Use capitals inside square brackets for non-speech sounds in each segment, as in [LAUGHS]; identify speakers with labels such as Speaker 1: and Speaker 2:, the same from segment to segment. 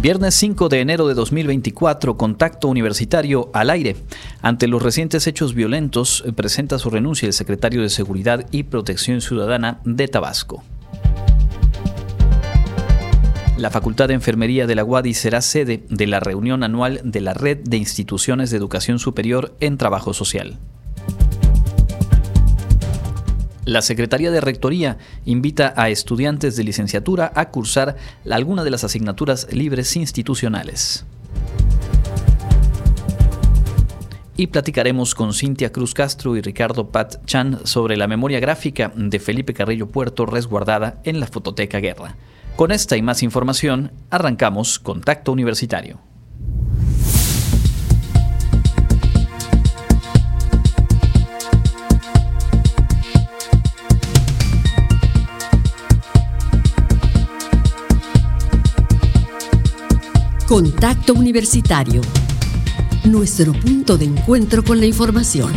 Speaker 1: Viernes 5 de enero de 2024, contacto universitario al aire. Ante los recientes hechos violentos, presenta su renuncia el secretario de Seguridad y Protección Ciudadana de Tabasco. La Facultad de Enfermería de la UADI será sede de la reunión anual de la Red de Instituciones de Educación Superior en Trabajo Social. La Secretaría de Rectoría invita a estudiantes de licenciatura a cursar alguna de las asignaturas libres institucionales. Y platicaremos con Cintia Cruz Castro y Ricardo Pat Chan sobre la memoria gráfica de Felipe Carrillo Puerto resguardada en la Fototeca Guerra. Con esta y más información, arrancamos Contacto Universitario.
Speaker 2: Contacto Universitario. Nuestro punto de encuentro con la información.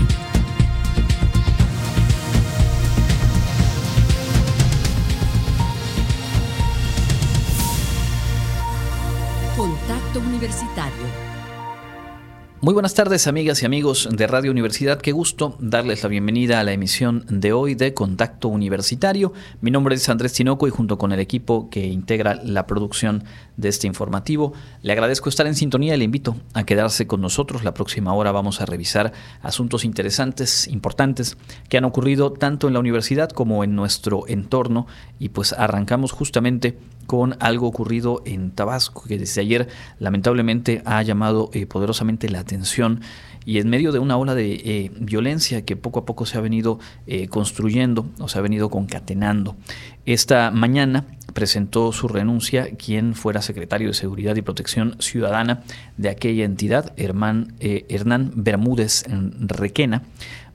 Speaker 2: Contacto Universitario
Speaker 1: muy buenas tardes amigas y amigos de Radio Universidad, qué gusto darles la bienvenida a la emisión de hoy de Contacto Universitario. Mi nombre es Andrés Tinoco y junto con el equipo que integra la producción de este informativo, le agradezco estar en sintonía le invito a quedarse con nosotros. La próxima hora vamos a revisar asuntos interesantes, importantes, que han ocurrido tanto en la universidad como en nuestro entorno y pues arrancamos justamente con algo ocurrido en Tabasco, que desde ayer lamentablemente ha llamado eh, poderosamente la atención y en medio de una ola de eh, violencia que poco a poco se ha venido eh, construyendo o se ha venido concatenando. Esta mañana presentó su renuncia quien fuera secretario de Seguridad y Protección Ciudadana de aquella entidad, Hernán, Hernán Bermúdez Requena,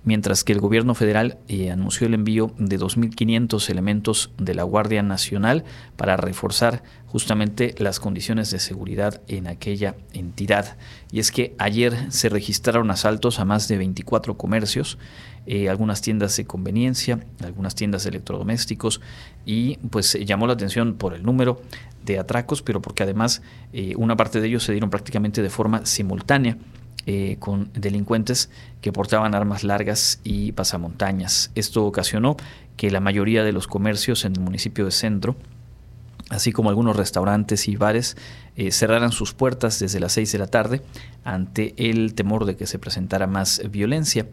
Speaker 1: mientras que el gobierno federal eh, anunció el envío de 2.500 elementos de la Guardia Nacional para reforzar justamente las condiciones de seguridad en aquella entidad. Y es que ayer se registraron asaltos a más de 24 comercios, eh, algunas tiendas de conveniencia, algunas tiendas de electrodomésticos y pues llamó la atención por el número de atracos, pero porque además eh, una parte de ellos se dieron prácticamente de forma simultánea eh, con delincuentes que portaban armas largas y pasamontañas. Esto ocasionó que la mayoría de los comercios en el municipio de Centro, así como algunos restaurantes y bares, eh, cerraran sus puertas desde las 6 de la tarde ante el temor de que se presentara más violencia.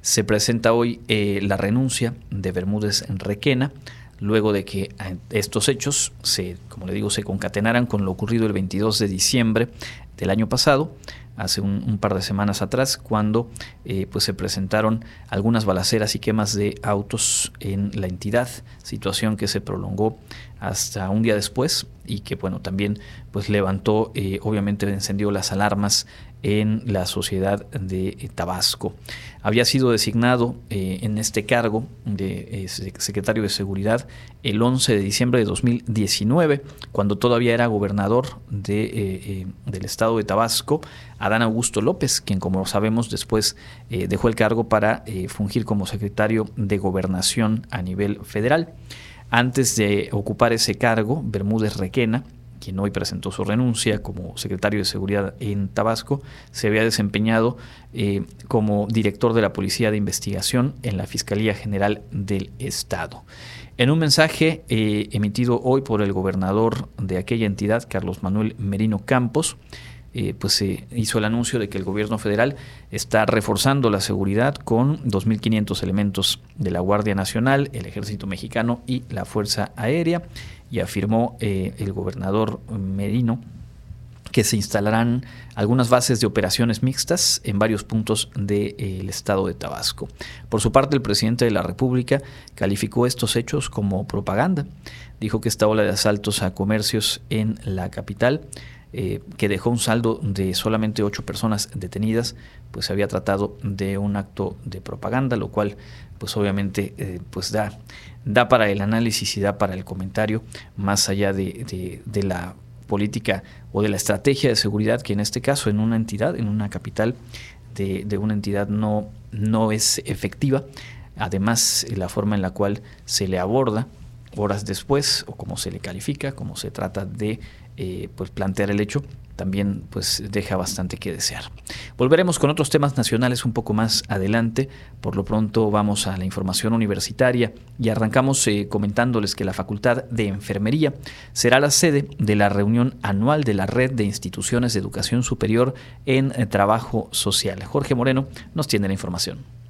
Speaker 1: Se presenta hoy eh, la renuncia de Bermúdez en Requena, luego de que estos hechos, se, como le digo, se concatenaran con lo ocurrido el 22 de diciembre del año pasado, hace un, par de semanas atrás, cuando eh, pues se presentaron algunas balaceras y quemas de autos en la entidad, situación que se prolongó hasta un día después y que bueno también pues levantó eh, obviamente encendió las alarmas en la sociedad de eh, Tabasco. Había sido designado eh, en este cargo de eh, secretario de Seguridad el 11 de diciembre de 2019, cuando todavía era gobernador de, del estado de Tabasco, Adán Augusto López, quien como sabemos después dejó el cargo para fungir como secretario de Gobernación a nivel federal. Antes de ocupar ese cargo, Bermúdez Requena quien hoy presentó su renuncia como secretario de Seguridad en Tabasco, se había desempeñado eh, como director de la Policía de Investigación en la Fiscalía General del Estado. En un mensaje eh, emitido hoy por el gobernador de aquella entidad, Carlos Manuel Merino Campos, eh, pues se hizo el anuncio de que el gobierno federal está reforzando la seguridad con 2.500 elementos de la Guardia Nacional, el Ejército Mexicano y la Fuerza Aérea y afirmó eh, el gobernador Merino que se instalarán algunas bases de operaciones mixtas en varios puntos del eh, estado de Tabasco. Por su parte, el presidente de la República calificó estos hechos como propaganda. Dijo que esta ola de asaltos a comercios en la capital, eh, que dejó un saldo de solamente ocho personas detenidas, pues se había tratado de un acto de propaganda, lo cual pues obviamente pues da da para el análisis y da para el comentario, más allá de, la política o de la estrategia de seguridad que en este caso en una entidad, en una capital de, una entidad no, no es efectiva. Además, la forma en la cual se le aborda horas después o cómo se le califica, cómo se trata de eh, pues plantear el hecho también pues deja bastante que desear. Volveremos con otros temas nacionales un poco más adelante. Por lo pronto vamos a la información universitaria y arrancamos eh, comentándoles que la Facultad de Enfermería será la sede de la reunión anual de la Red de Instituciones de Educación Superior en eh, Trabajo Social. Jorge Moreno nos tiene la información.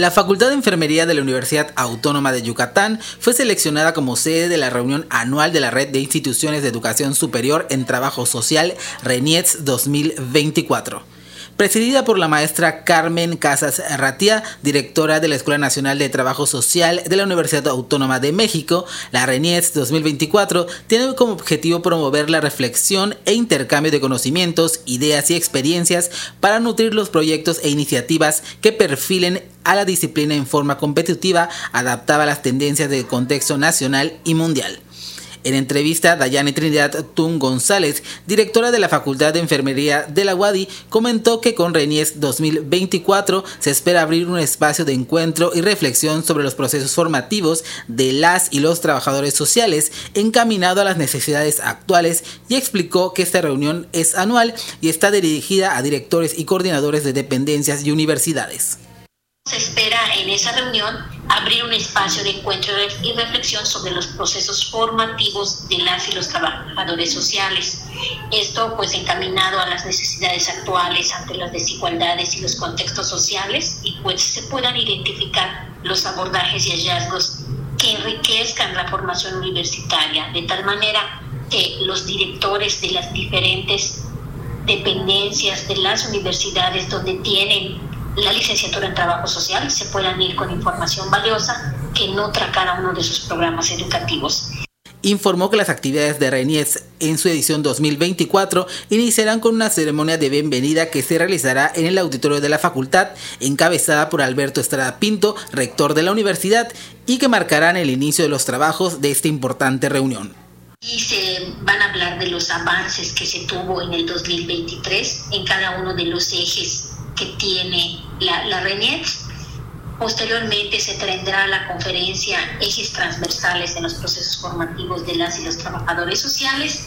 Speaker 3: La Facultad de Enfermería de la Universidad Autónoma de Yucatán fue seleccionada como sede de la reunión anual de la Red de Instituciones de Educación Superior en Trabajo Social RENIETS 2024 presidida por la maestra Carmen Casas Ratia, directora de la Escuela Nacional de Trabajo Social de la Universidad Autónoma de México. La RENIETS 2024 tiene como objetivo promover la reflexión e intercambio de conocimientos, ideas y experiencias para nutrir los proyectos e iniciativas que perfilen a la disciplina en forma competitiva, adaptada a las tendencias del contexto nacional y mundial. En entrevista, Dayane Trinidad Tun González, directora de la Facultad de Enfermería de la UADI, comentó que con Renies 2024 se espera abrir un espacio de encuentro y reflexión sobre los procesos formativos de las y los trabajadores sociales encaminado a las necesidades actuales y explicó que esta reunión es anual y está dirigida a directores y coordinadores de dependencias y universidades.
Speaker 4: Se espera en esa reunión abrir un espacio de encuentro y reflexión sobre los procesos formativos de las y los trabajadores sociales. Esto pues encaminado a las necesidades actuales ante las desigualdades y los contextos sociales y pues se puedan identificar los abordajes y hallazgos que enriquezcan la formación universitaria de tal manera que los directores de las diferentes dependencias de las universidades donde tienen la licenciatura en trabajo social se puedan ir con información valiosa que nutra cada uno de sus programas educativos.
Speaker 3: Informó que las actividades de RENIES en su edición 2024 iniciarán con una ceremonia de bienvenida que se realizará en el auditorio de la facultad, encabezada por Alberto Estrada Pinto, rector de la universidad, y que marcarán el inicio de los trabajos de esta importante reunión.
Speaker 4: Y se van a hablar de los avances que se tuvo en el 2023 en cada uno de los ejes que tiene la, la. Posteriormente se tendrá la conferencia Ejes Transversales de los Procesos Formativos de las y los Trabajadores Sociales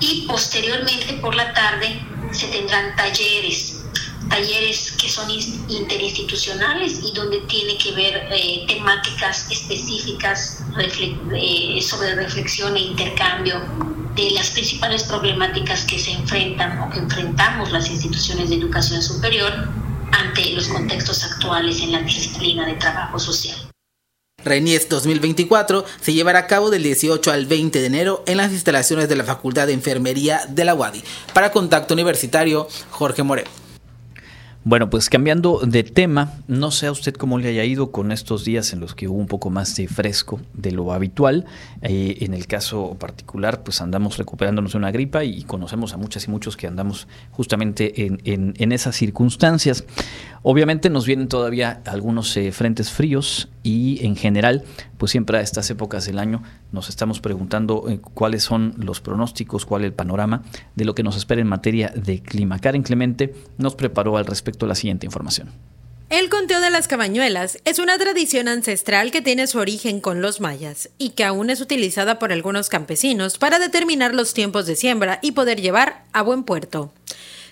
Speaker 4: y posteriormente por la tarde se tendrán talleres, talleres que son interinstitucionales y donde tiene que ver eh, temáticas específicas eh, sobre reflexión e intercambio de las principales problemáticas que se enfrentan o que enfrentamos las instituciones de educación superior ante los contextos actuales en la disciplina de trabajo social.
Speaker 3: Renies 2024 se llevará a cabo del 18 al 20 de enero en las instalaciones de la Facultad de Enfermería de la UADI. Para Contacto Universitario, Jorge Moreno.
Speaker 1: Bueno, pues cambiando de tema, no sé a usted cómo le haya ido con estos días en los que hubo un poco más de fresco de lo habitual. Eh, en el caso particular, pues andamos recuperándonos de una gripa y conocemos a muchas y muchos que andamos justamente en, en esas circunstancias. Obviamente nos vienen todavía algunos eh, frentes fríos y en general, pues siempre a estas épocas del año nos estamos preguntando eh, cuáles son los pronósticos, cuál es el panorama de lo que nos espera en materia de clima. Karen Clemente nos preparó al respecto la siguiente información.
Speaker 5: El conteo de las cabañuelas es una tradición ancestral que tiene su origen con los mayas y que aún es utilizada por algunos campesinos para determinar los tiempos de siembra y poder llevar a buen puerto.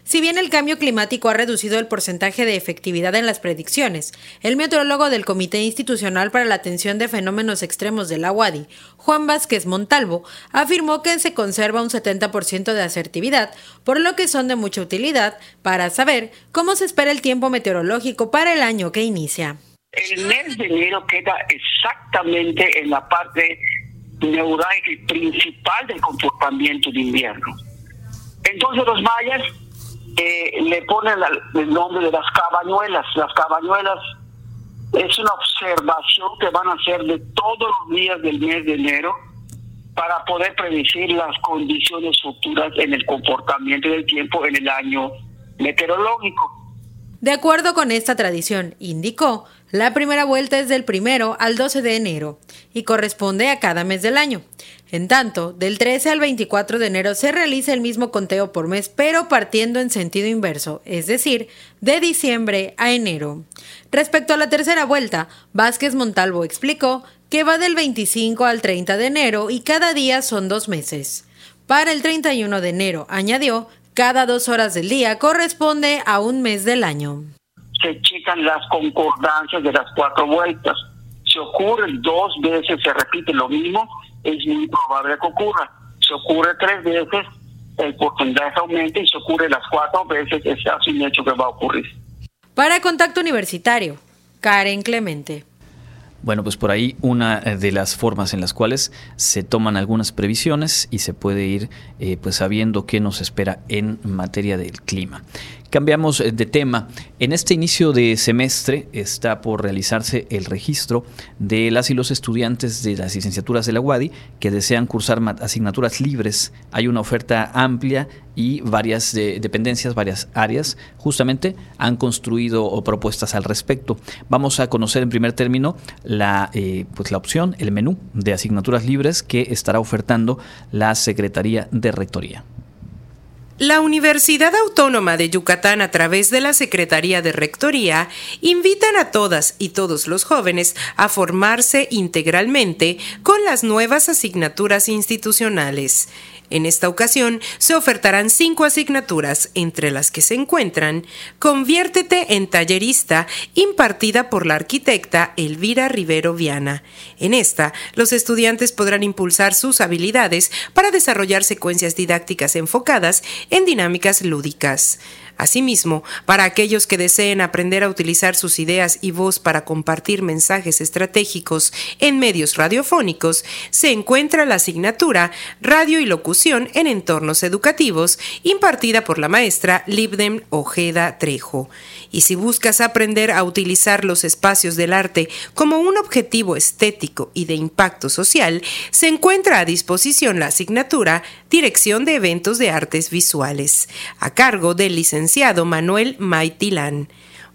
Speaker 5: Si bien el cambio climático ha reducido el porcentaje de efectividad en las predicciones, el meteorólogo del Comité Institucional para la Atención de Fenómenos Extremos de la UADI, Juan Vázquez Montalvo, afirmó que se conserva un 70% de asertividad, por lo que son de mucha utilidad para saber cómo se espera el tiempo meteorológico para el año que inicia.
Speaker 6: El mes de enero queda exactamente en la parte neurálgica principal del comportamiento de invierno. Entonces los mayas le ponen el nombre de las cabañuelas. Las cabañuelas es una observación que van a hacer de todos los días del mes de enero para poder predecir las condiciones futuras en el comportamiento del tiempo en el año meteorológico.
Speaker 5: De acuerdo con esta tradición, indicó, la primera vuelta es del primero al 12 de enero y corresponde a cada mes del año. En tanto, del 13 al 24 de enero se realiza el mismo conteo por mes, pero partiendo en sentido inverso, es decir, de diciembre a enero. Respecto a la tercera vuelta, Vázquez Montalvo explicó que va del 25 al 30 de enero y cada día son dos meses. Para el 31 de enero, añadió, cada dos horas del día corresponde a un mes del año.
Speaker 6: Se checan las concordancias de las cuatro vueltas. Si ocurre dos veces, se repite lo mismo, es muy probable que ocurra. Si ocurre tres veces, el porcentaje aumenta y si ocurre las cuatro veces, es así un hecho que va a ocurrir.
Speaker 5: Para Contacto Universitario, Karen Clemente.
Speaker 1: Bueno, pues por ahí una eh, de las formas en las cuales se toman algunas previsiones y se puede ir eh, pues sabiendo qué nos espera en materia del clima. Cambiamos eh, de tema. En este inicio de semestre está por realizarse el registro de las y los estudiantes de las licenciaturas de la UADI que desean cursar asignaturas libres. Hay una oferta amplia y varias dependencias, varias áreas, justamente han construido propuestas al respecto. Vamos a conocer en primer término la, eh, pues la opción, el menú de asignaturas libres que estará ofertando la Secretaría de Rectoría.
Speaker 7: La Universidad Autónoma de Yucatán a través de la Secretaría de Rectoría invitan a todas y todos los jóvenes a formarse integralmente con las nuevas asignaturas institucionales. En esta ocasión se ofertarán cinco asignaturas, entre las que se encuentran Conviértete en tallerista, impartida por la arquitecta Elvira Rivero Viana. En esta, los estudiantes podrán impulsar sus habilidades para desarrollar secuencias didácticas enfocadas en dinámicas lúdicas. Asimismo, para aquellos que deseen aprender a utilizar sus ideas y voz para compartir mensajes estratégicos en medios radiofónicos, se encuentra la asignatura Radio y Locución en Entornos Educativos, impartida por la maestra Libdem Ojeda Trejo. Y si buscas aprender a utilizar los espacios del arte como un objetivo estético y de impacto social, se encuentra a disposición la asignatura Dirección de Eventos de Artes Visuales, a cargo del licenciado Manuel Maitilán.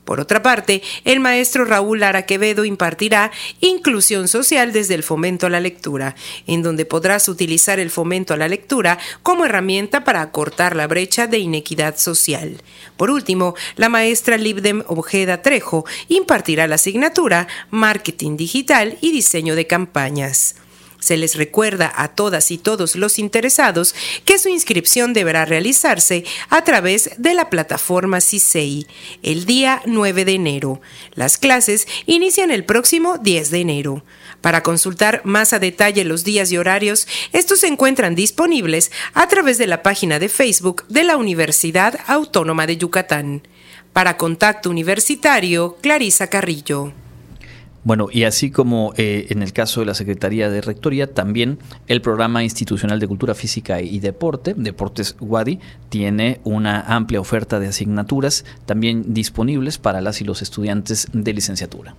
Speaker 7: Por otra parte, el maestro Raúl Lara Quevedo impartirá Inclusión Social desde el fomento a la lectura, en donde podrás utilizar el fomento a la lectura como herramienta para acortar la brecha de inequidad social. Por último, la maestra Libdem Ojeda Trejo impartirá la asignatura Marketing Digital y Diseño de Campañas. Se les recuerda a todas y todos los interesados que su inscripción deberá realizarse a través de la plataforma CISEI el día 9 de enero. Las clases inician el próximo 10 de enero. Para consultar más a detalle los días y horarios, estos se encuentran disponibles a través de la página de Facebook de la Universidad Autónoma de Yucatán. Para Contacto Universitario, Clarisa Carrillo.
Speaker 1: Bueno, y así como eh, en el caso de la Secretaría de Rectoría, también el Programa Institucional de Cultura Física y Deporte, Deportes Wadi, tiene una amplia oferta de asignaturas también disponibles para las y los estudiantes de licenciatura.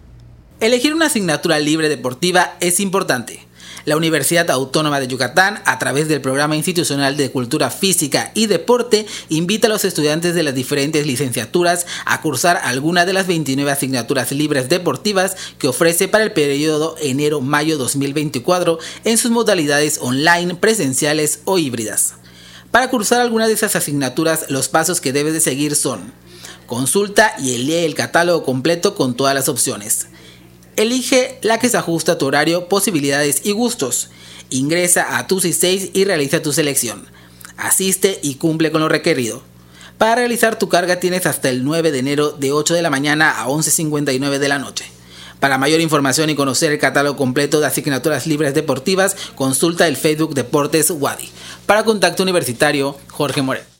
Speaker 3: Elegir una asignatura libre deportiva es importante. La Universidad Autónoma de Yucatán, a través del Programa Institucional de Cultura Física y Deporte, invita a los estudiantes de las diferentes licenciaturas a cursar alguna de las 29 asignaturas libres deportivas que ofrece para el periodo enero-mayo 2024 en sus modalidades online, presenciales o híbridas. Para cursar alguna de esas asignaturas, los pasos que debes de seguir son Consulta y lee el catálogo completo con todas las opciones. Elige la que se ajusta a tu horario, posibilidades y gustos. Ingresa a tu C6 y realiza tu selección. Asiste y cumple con lo requerido. Para realizar tu carga tienes hasta el 9 de enero de 8 de la mañana a 11.59 de la noche. Para mayor información y conocer el catálogo completo de asignaturas libres deportivas, consulta el Facebook Deportes Wadi. Para contacto universitario, Jorge Morel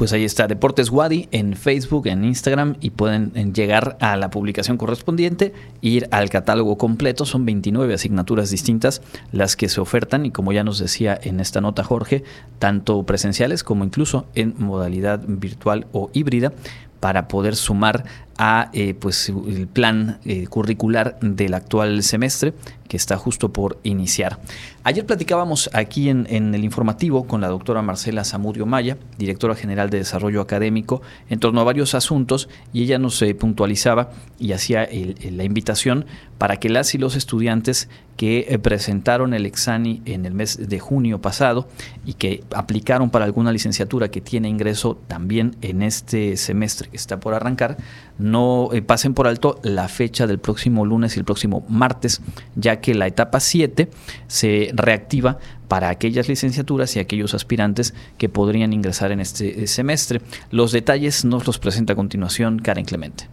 Speaker 1: pues ahí está Deportes Wadi en Facebook, en Instagram y pueden eh, llegar a la publicación correspondiente, ir al catálogo completo, son 29 asignaturas distintas las que se ofertan y como ya nos decía en esta nota Jorge, tanto presenciales como incluso en modalidad virtual o híbrida para poder sumar a eh, pues el plan eh, curricular del actual semestre que está justo por iniciar. Ayer platicábamos aquí en, el informativo con la doctora Marcela Zamudio Maya, directora general de Desarrollo Académico, en torno a varios asuntos y ella nos eh, puntualizaba y hacía la invitación para que las y los estudiantes que presentaron el exani en el mes de junio pasado y que aplicaron para alguna licenciatura que tiene ingreso también en este semestre que está por arrancar, no eh, pasen por alto la fecha del próximo lunes y el próximo martes, ya que la etapa 7 se reactiva para aquellas licenciaturas y aquellos aspirantes que podrían ingresar en este eh, semestre. Los detalles nos los presenta a continuación Karen Clemente.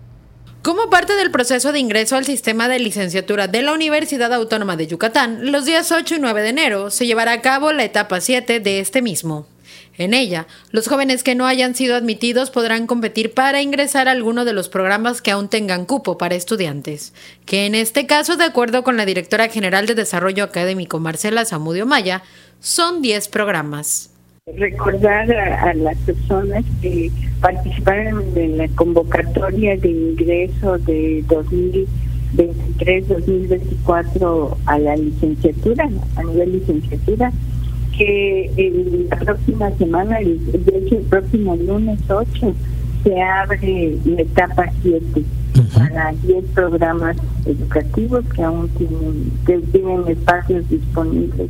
Speaker 5: Como parte del proceso de ingreso al sistema de licenciatura de la Universidad Autónoma de Yucatán, los días 8 y 9 de enero se llevará a cabo la etapa 7 de este mismo. En ella, los jóvenes que no hayan sido admitidos podrán competir para ingresar a alguno de los programas que aún tengan cupo para estudiantes, que en este caso, de acuerdo con la directora general de Desarrollo Académico Marcela Zamudio Maya, son 10 programas.
Speaker 8: Recordar a, las personas que participaron en la convocatoria de ingreso de 2023-2024 a la licenciatura, a nivel licenciatura, que la próxima semana, de hecho el próximo lunes 8, se abre la etapa 7 para 10 programas educativos que aún tienen, que tienen espacios disponibles.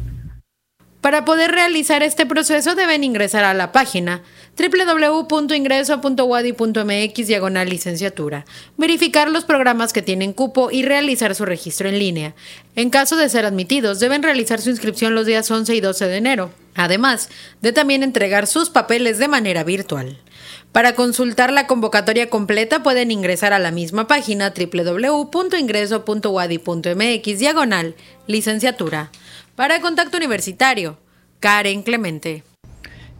Speaker 5: Para poder realizar este proceso deben ingresar a la página www.ingreso.wadi.mx diagonal licenciatura, verificar los programas que tienen cupo y realizar su registro en línea. En caso de ser admitidos, deben realizar su inscripción los días 11 y 12 de enero, además de también entregar sus papeles de manera virtual. Para consultar la convocatoria completa pueden ingresar a la misma página www.ingreso.wadi.mx diagonal licenciatura. Para Contacto Universitario, Karen Clemente.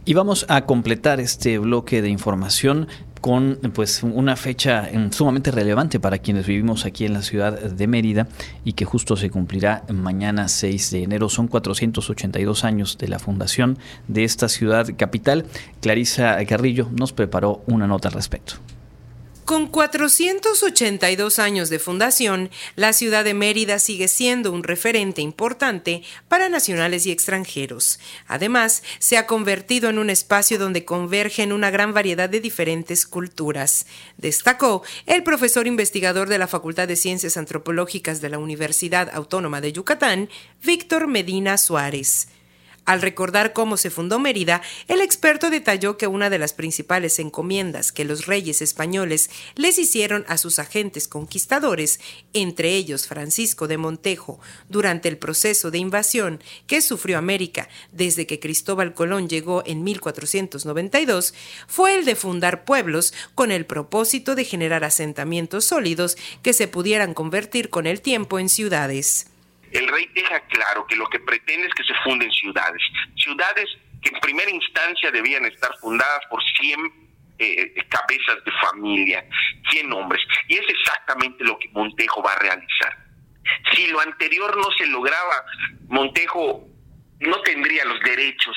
Speaker 1: Y vamos a completar este bloque de información con pues una fecha sumamente relevante para quienes vivimos aquí en la ciudad de Mérida y que justo se cumplirá mañana 6 de enero. Son 482 años de la fundación de esta ciudad capital. Clarisa Carrillo nos preparó una nota al respecto.
Speaker 7: Con 482 años de fundación, la ciudad de Mérida sigue siendo un referente importante para nacionales y extranjeros. Además, se ha convertido en un espacio donde convergen una gran variedad de diferentes culturas. Destacó el profesor investigador de la Facultad de Ciencias Antropológicas de la Universidad Autónoma de Yucatán, Víctor Medina Suárez. Al recordar cómo se fundó Mérida, el experto detalló que una de las principales encomiendas que los reyes españoles les hicieron a sus agentes conquistadores, entre ellos Francisco de Montejo, durante el proceso de invasión que sufrió América desde que Cristóbal Colón llegó en 1492, fue el de fundar pueblos con el propósito de generar asentamientos sólidos que se pudieran convertir con el tiempo en ciudades
Speaker 9: el rey deja claro que lo que pretende es que se funden ciudades, ciudades que en primera instancia debían estar fundadas por 100 eh, cabezas de familia, 100 hombres, y es exactamente lo que Montejo va a realizar. Si lo anterior no se lograba, Montejo no tendría los derechos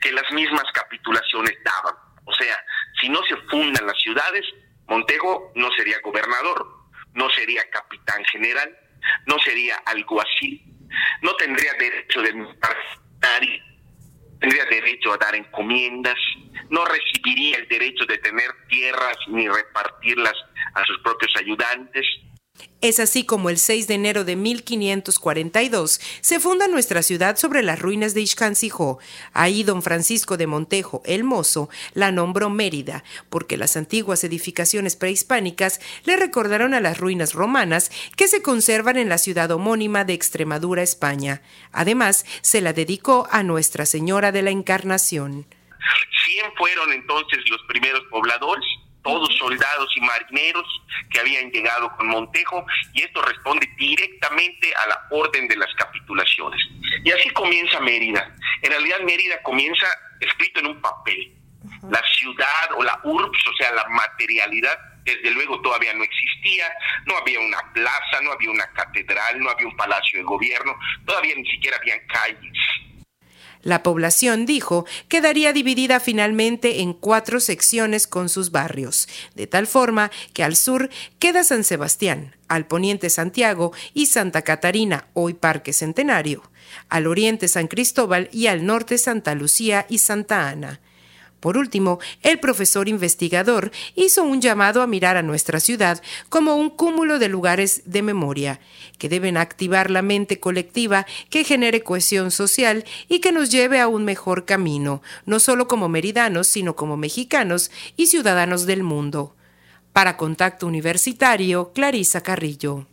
Speaker 9: que las mismas capitulaciones daban. O sea, si no se fundan las ciudades, Montejo no sería gobernador, no sería capitán general, no sería algo así. No tendría derecho de tendría derecho a dar encomiendas, no recibiría el derecho de tener tierras ni repartirlas a sus propios ayudantes,
Speaker 7: es así como el 6 de enero de 1542 se funda nuestra ciudad sobre las ruinas de Ixcancijó. Ahí don Francisco de Montejo, el mozo, la nombró Mérida, porque las antiguas edificaciones prehispánicas le recordaron a las ruinas romanas que se conservan en la ciudad homónima de Extremadura, España. Además, se la dedicó a Nuestra Señora de la Encarnación.
Speaker 9: ¿Quién fueron entonces los primeros pobladores? Todos soldados y marineros que habían llegado con Montejo, y esto responde directamente a la orden de las capitulaciones. Y así comienza Mérida. En realidad Mérida comienza escrito en un papel. La ciudad o la urbs, o sea, la materialidad, desde luego todavía no existía, no había una plaza, no había una catedral, no había un palacio de gobierno, todavía ni siquiera habían calles
Speaker 7: la población, dijo, quedaría dividida finalmente en cuatro secciones con sus barrios, de tal forma que al sur queda San Sebastián, al poniente Santiago y Santa Catarina, hoy Parque Centenario, al oriente San Cristóbal y al norte Santa Lucía y Santa Ana. Por último, el profesor investigador hizo un llamado a mirar a nuestra ciudad como un cúmulo de lugares de memoria, que deben activar la mente colectiva que genere cohesión social y que nos lleve a un mejor camino, no solo como meridanos, sino como mexicanos y ciudadanos del mundo. Para Contacto Universitario, Clarisa Carrillo.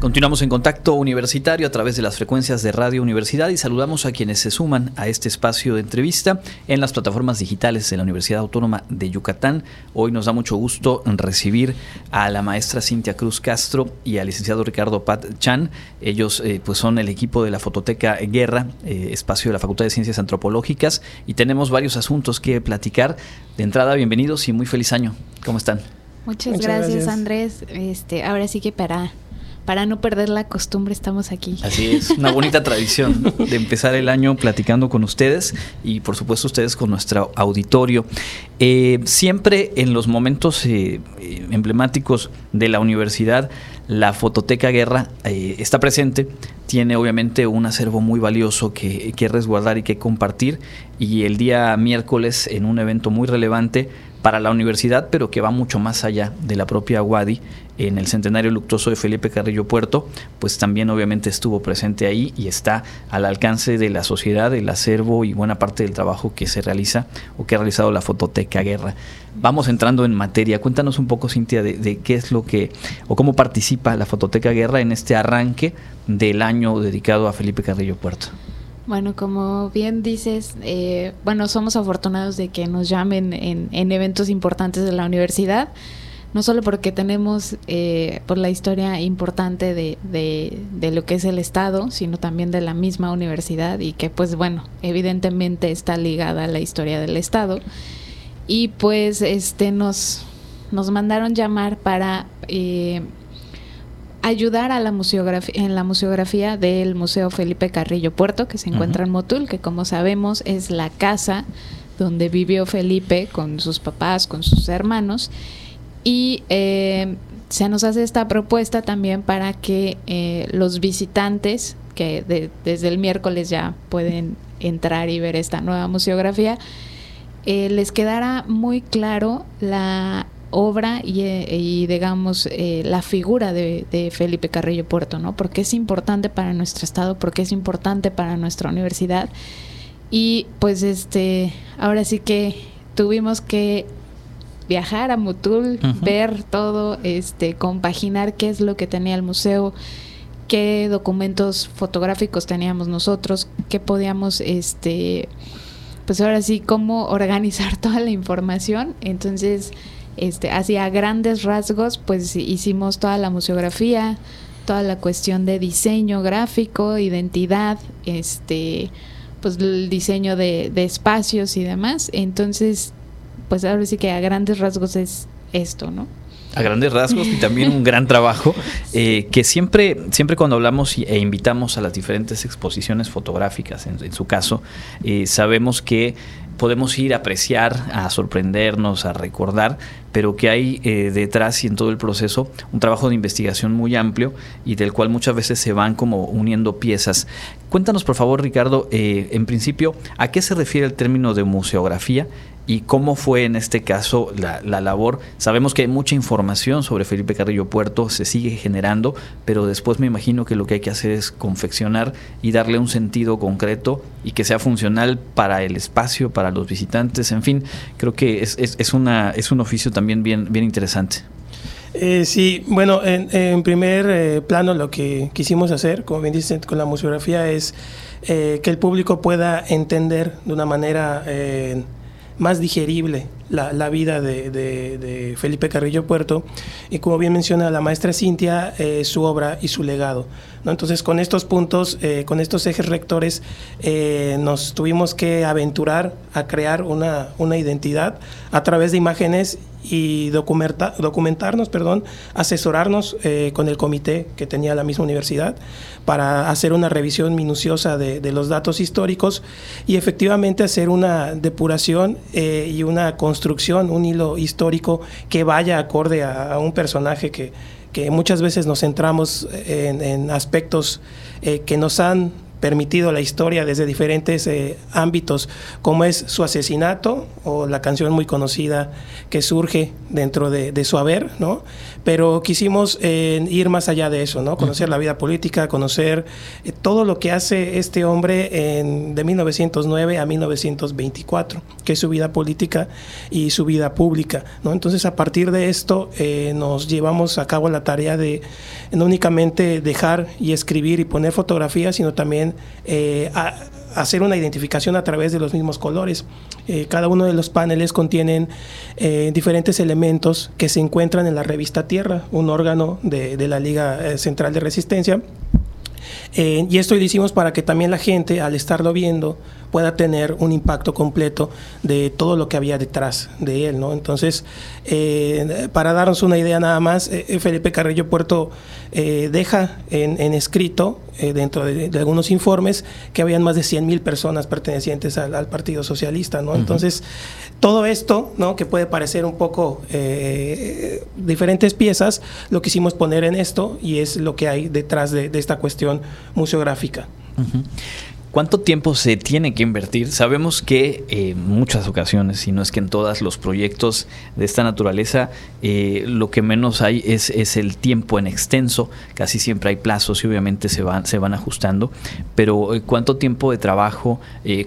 Speaker 1: Continuamos en contacto universitario a través de las frecuencias de Radio Universidad y saludamos a quienes se suman a este espacio de entrevista en las plataformas digitales de la Universidad Autónoma de Yucatán. Hoy nos da mucho gusto recibir a la maestra Cintia Cruz Castro y al licenciado Ricardo Pat Chan. Ellos eh, pues son el equipo de la Fototeca Guerra, eh, espacio de la Facultad de Ciencias Antropológicas y tenemos varios asuntos que platicar. De entrada, bienvenidos y muy feliz año. ¿Cómo están?
Speaker 10: Muchas, gracias, Andrés. Este, ahora sí que para para no perder la costumbre estamos aquí.
Speaker 1: Así es, una bonita tradición de empezar el año platicando con ustedes y por supuesto ustedes con nuestro auditorio. Eh, siempre en los momentos eh, emblemáticos de la universidad, la Fototeca Guerra eh, está presente, tiene obviamente un acervo muy valioso que, que resguardar y que compartir y el día miércoles en un evento muy relevante para la universidad, pero que va mucho más allá de la propia Wadi, en el centenario luctuoso de Felipe Carrillo Puerto, pues también obviamente estuvo presente ahí y está al alcance de la sociedad, el acervo y buena parte del trabajo que se realiza o que ha realizado la Fototeca Guerra. Vamos entrando en materia. Cuéntanos un poco, Cintia, de, qué es lo que o cómo participa la Fototeca Guerra en este arranque del año dedicado a Felipe Carrillo Puerto.
Speaker 10: Bueno, como bien dices, eh, bueno, somos afortunados de que nos llamen en, en eventos importantes de la universidad no solo porque tenemos eh, por la historia importante de, de, lo que es el Estado, sino también de la misma universidad y que pues bueno, evidentemente está ligada a la historia del Estado. Y pues este nos, nos mandaron llamar para eh, ayudar a la museografía, en la museografía del Museo Felipe Carrillo Puerto, que se encuentra en Motul, que como sabemos es la casa donde vivió Felipe con sus papás, con sus hermanos. Y eh, se nos hace esta propuesta también para que eh, los visitantes, que desde el miércoles ya pueden entrar y ver esta nueva museografía, eh, les quedara muy claro la obra y, digamos la figura de, de, Felipe Carrillo Puerto, ¿no? Porque es importante para nuestro estado, porque es importante para nuestra universidad y pues este ahora sí que tuvimos que viajar a Mutul, ver todo, este, compaginar qué es lo que tenía el museo, qué documentos fotográficos teníamos nosotros, qué podíamos, este, pues ahora sí, cómo organizar [LAUGHS] toda la información. Entonces, este, hacia grandes rasgos, pues hicimos toda la museografía, toda la cuestión de diseño gráfico, identidad, este, pues el diseño de, de espacios y demás. Entonces, pues ahora sí que a grandes rasgos es esto, ¿no?
Speaker 1: a grandes rasgos y también un gran trabajo [LAUGHS] eh, que siempre, siempre cuando hablamos e invitamos a las diferentes exposiciones fotográficas, en, su caso, eh, sabemos que podemos ir a apreciar, a sorprendernos, a recordar, pero que hay eh, detrás y en todo el proceso un trabajo de investigación muy amplio y del cual muchas veces se van como uniendo piezas. Cuéntanos por favor, Ricardo, en principio, ¿a qué se refiere el término de museografía y cómo fue en este caso la, labor. Sabemos que hay mucha información sobre Felipe Carrillo Puerto, se sigue generando, pero después me imagino que lo que hay que hacer es confeccionar y darle un sentido concreto y que sea funcional para el espacio, para los visitantes, en fin, creo que es, es, una, es un oficio también bien, bien interesante.
Speaker 11: Eh, sí, bueno, en, primer eh, plano lo que quisimos hacer, como bien dicen con la museografía, es eh, que el público pueda entender de una manera eh, más digerible la, vida de, Felipe Carrillo Puerto y como bien menciona la maestra Cintia, eh, su obra y su legado. ¿no? Entonces con estos puntos, eh, con estos ejes rectores, eh, nos tuvimos que aventurar a crear una, una identidad a través de imágenes y documentarnos, perdón, asesorarnos con el comité que tenía la misma universidad para hacer una revisión minuciosa de, de los datos históricos y efectivamente hacer una depuración y una construcción un hilo histórico que vaya acorde a, un personaje que, que, muchas veces nos centramos en, aspectos eh, que nos han permitido la historia desde diferentes eh, ámbitos, como es su asesinato o la canción muy conocida que surge dentro de, su haber, ¿no? Pero quisimos eh, ir más allá de eso, ¿no? Conocer la vida política, conocer eh, todo lo que hace este hombre en, de 1909 a 1924, que es su vida política y su vida pública, ¿no? Entonces, a partir de esto, nos llevamos a cabo la tarea de no únicamente dejar y escribir y poner fotografías, sino también eh, hacer una identificación a través de los mismos colores. Eh, cada uno de los paneles contienen eh, diferentes elementos que se encuentran en la revista Tierra, un órgano de, de la Liga Central de Resistencia. y esto lo hicimos para que también la gente, al estarlo viendo, pueda tener un impacto completo de todo lo que había detrás de él, ¿no? Entonces, eh, para darnos una idea nada más, eh, Felipe Carrillo Puerto eh, deja en, escrito, dentro de, algunos informes, que habían más de 100 mil personas pertenecientes al, Partido Socialista, ¿no? Entonces, todo esto, ¿no? Que puede parecer un poco diferentes piezas, lo quisimos poner en esto y es lo que hay detrás de, esta cuestión museográfica.
Speaker 1: ¿Cuánto tiempo se tiene que invertir? Sabemos que eh, en muchas ocasiones, si no es que en todos los proyectos de esta naturaleza, eh, lo que menos hay es, es, el tiempo en extenso. Casi siempre hay plazos y obviamente se van, se van ajustando. Pero eh, ¿cuánto tiempo de trabajo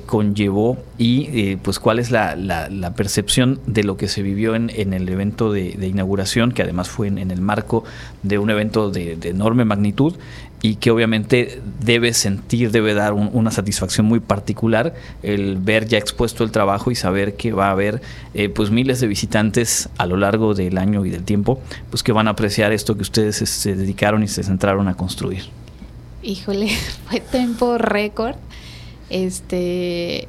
Speaker 1: conllevó y pues cuál es la, la, percepción de lo que se vivió en, en el evento de, inauguración, que además fue en, el marco de un evento de enorme magnitud? Y que obviamente debe sentir, debe dar una satisfacción muy particular el ver ya expuesto el trabajo y saber que va a haber eh, pues miles de visitantes a lo largo del año y del tiempo, pues que van a apreciar esto que ustedes se dedicaron y se centraron a construir.
Speaker 10: Híjole, [LAUGHS] fue tiempo récord. Este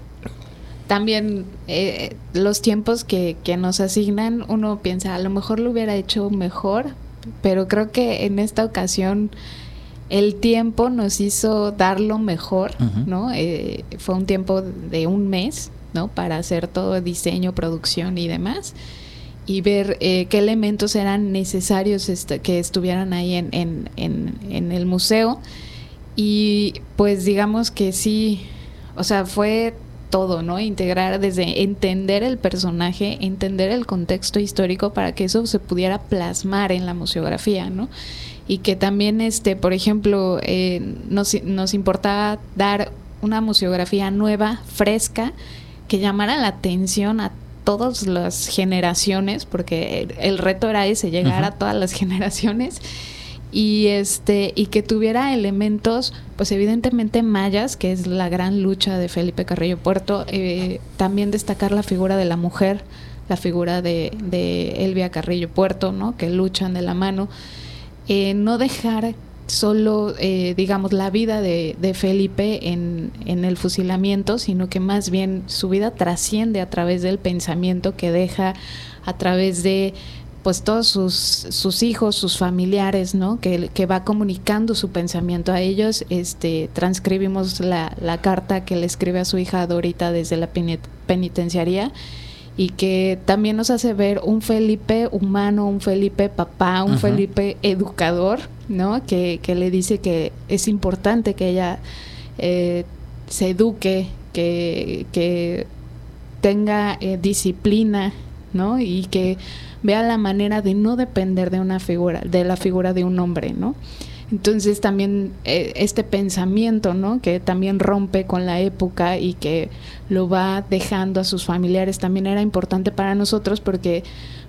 Speaker 10: también eh, los tiempos que, que nos asignan, uno piensa, a lo mejor lo hubiera hecho mejor, pero creo que en esta ocasión el tiempo nos hizo darlo mejor, ¿no? Eh, fue un tiempo de un mes, ¿no? Para hacer todo diseño, producción y demás. Y ver eh, qué elementos eran necesarios que estuvieran ahí en, en, en, el museo. Y pues digamos que sí, o sea, fue todo, ¿no? Integrar desde entender el personaje, entender el contexto histórico para que eso se pudiera plasmar en la museografía, ¿no? Y que también, este, por ejemplo, eh, nos, nos importaba dar una museografía nueva, fresca, que llamara la atención a todas las generaciones, porque el reto era ese, llegar a todas las [LAUGHS] generaciones y este y que tuviera elementos pues evidentemente mayas que es la gran lucha de Felipe Carrillo Puerto eh, también destacar la figura de la mujer la figura de, de Elvia Carrillo Puerto no que luchan de la mano eh, no dejar solo, eh, digamos, la vida de, Felipe en, en, el fusilamiento, sino que más bien su vida trasciende a través del pensamiento que deja, a través de pues todos sus, sus hijos, sus familiares, ¿no? Que, que, va comunicando su pensamiento a ellos. Este, transcribimos la, la carta que le escribe a su hija Dorita desde la penitenciaría y que también nos hace ver un Felipe humano, un Felipe papá, un Felipe educador, ¿no? Que, que, le dice que es importante que ella eh, se eduque, que, que tenga eh, disciplina, ¿no? Y que vea la manera de no depender de una figura, de la figura de un hombre, ¿no? Entonces también eh, este pensamiento, ¿no? Que también rompe con la época y que lo va dejando a sus familiares también era importante para nosotros porque,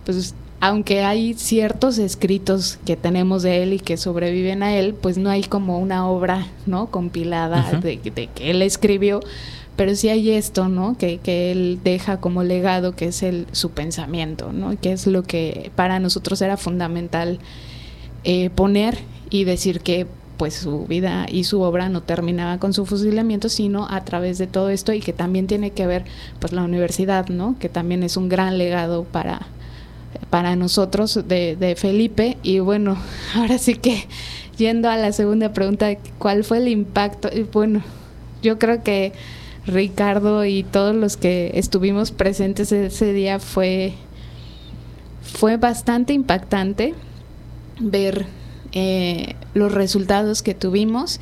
Speaker 10: pues, aunque hay ciertos escritos que tenemos de él y que sobreviven a él, pues no hay como una obra, ¿no? Compilada de, que él escribió, pero sí hay esto, ¿no? Que, que él deja como legado, que es el, su pensamiento, ¿no? Que es lo que para nosotros era fundamental eh, poner y decir que pues su vida y su obra no terminaba con su fusilamiento, sino a través de todo esto y que también tiene que ver pues la universidad, ¿no? Que también es un gran legado para para nosotros de, Felipe y bueno, [LAUGHS] ahora sí que yendo a la segunda pregunta, ¿cuál fue el impacto? Y bueno, yo creo que Ricardo y todos los que estuvimos presentes ese día fue fue bastante impactante ver eh, los resultados que tuvimos,